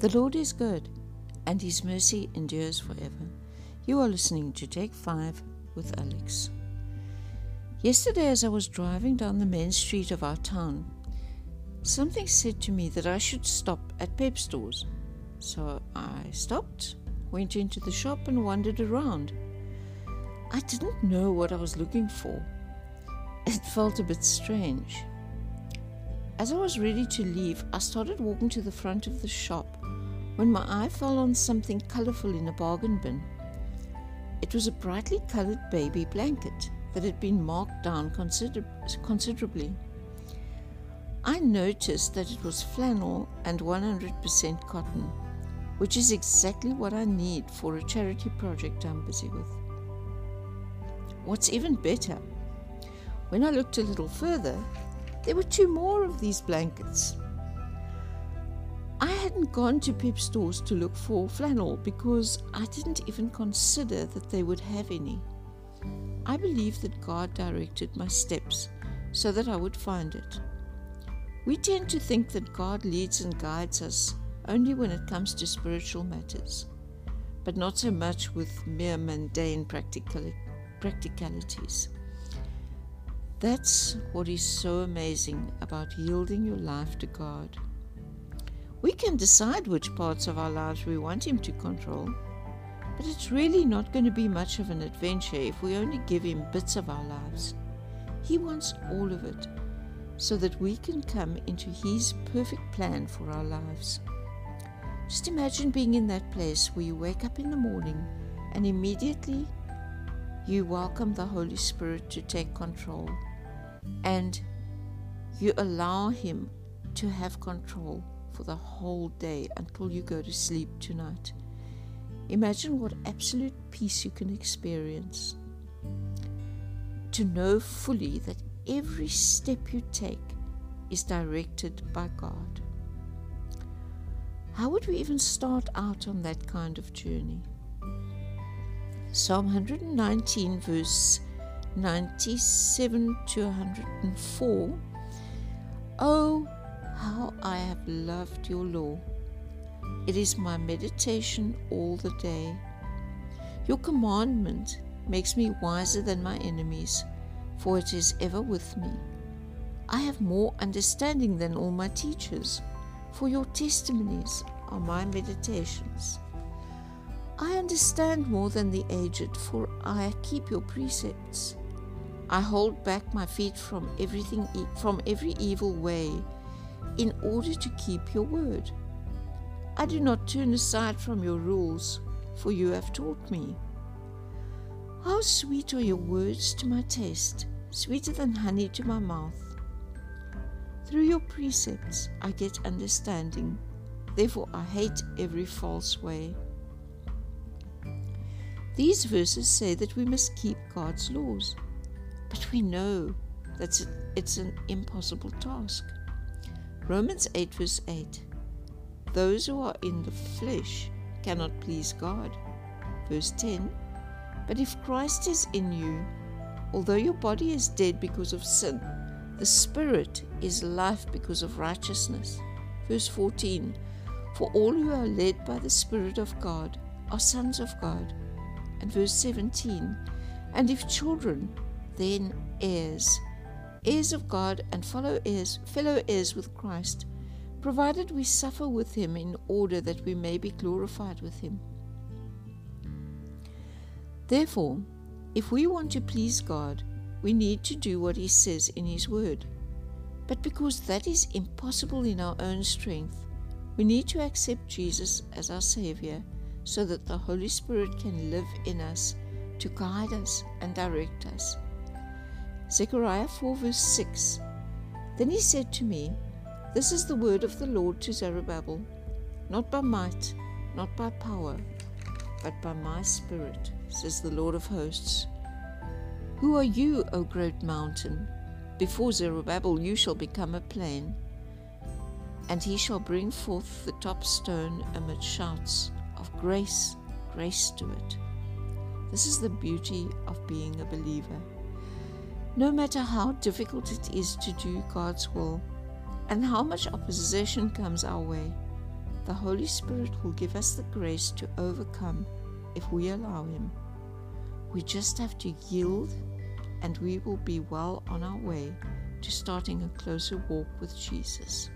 The Lord is good, and his mercy endures forever. You are listening to Take 5 with Alex. Yesterday, as I was driving down the main street of our town, something said to me that I should stop at Pep stores. So I stopped, went into the shop, and wandered around. I didn't know what I was looking for. It felt a bit strange. As I was ready to leave, I started walking to the front of the shop when my eye fell on something colorful in a bargain bin. It was a brightly colored baby blanket that had been marked down consider- considerably. I noticed that it was flannel and 100% cotton, which is exactly what I need for a charity project I'm busy with. What's even better, when I looked a little further, there were two more of these blankets. I hadn't gone to Pep stores to look for flannel because I didn't even consider that they would have any. I believe that God directed my steps so that I would find it. We tend to think that God leads and guides us only when it comes to spiritual matters, but not so much with mere mundane practical, practicalities. That's what is so amazing about yielding your life to God. We can decide which parts of our lives we want Him to control, but it's really not going to be much of an adventure if we only give Him bits of our lives. He wants all of it so that we can come into His perfect plan for our lives. Just imagine being in that place where you wake up in the morning and immediately you welcome the Holy Spirit to take control and you allow Him to have control for the whole day until you go to sleep tonight. Imagine what absolute peace you can experience. To know fully that every step you take is directed by God. How would we even start out on that kind of journey? Psalm 119, verse 97 to 104. Oh, how I have loved your law. It is my meditation all the day. Your commandment makes me wiser than my enemies, for it is ever with me. I have more understanding than all my teachers, for your testimonies are my meditations. I understand more than the aged, for I keep your precepts. I hold back my feet from everything from every evil way in order to keep your word. I do not turn aside from your rules, for you have taught me. How sweet are your words to my taste, sweeter than honey to my mouth. Through your precepts I get understanding, therefore I hate every false way. These verses say that we must keep God's laws, but we know that it's an impossible task. Romans 8, verse 8 Those who are in the flesh cannot please God. Verse 10 But if Christ is in you, although your body is dead because of sin, the Spirit is life because of righteousness. Verse 14 For all who are led by the Spirit of God are sons of God and verse 17 and if children then heirs heirs of god and fellow heirs fellow heirs with christ provided we suffer with him in order that we may be glorified with him. Therefore if we want to please god we need to do what he says in his word. But because that is impossible in our own strength we need to accept jesus as our savior so that the Holy Spirit can live in us to guide us and direct us. Zechariah 4, verse 6 Then he said to me, This is the word of the Lord to Zerubbabel, not by might, not by power, but by my spirit, says the Lord of hosts. Who are you, O great mountain? Before Zerubbabel you shall become a plain, and he shall bring forth the top stone amid shouts grace, grace to it. This is the beauty of being a believer. No matter how difficult it is to do God's will and how much opposition comes our way, The Holy Spirit will give us the grace to overcome if we allow Him. We just have to yield, and we will be well on our way to starting a closer walk with Jesus.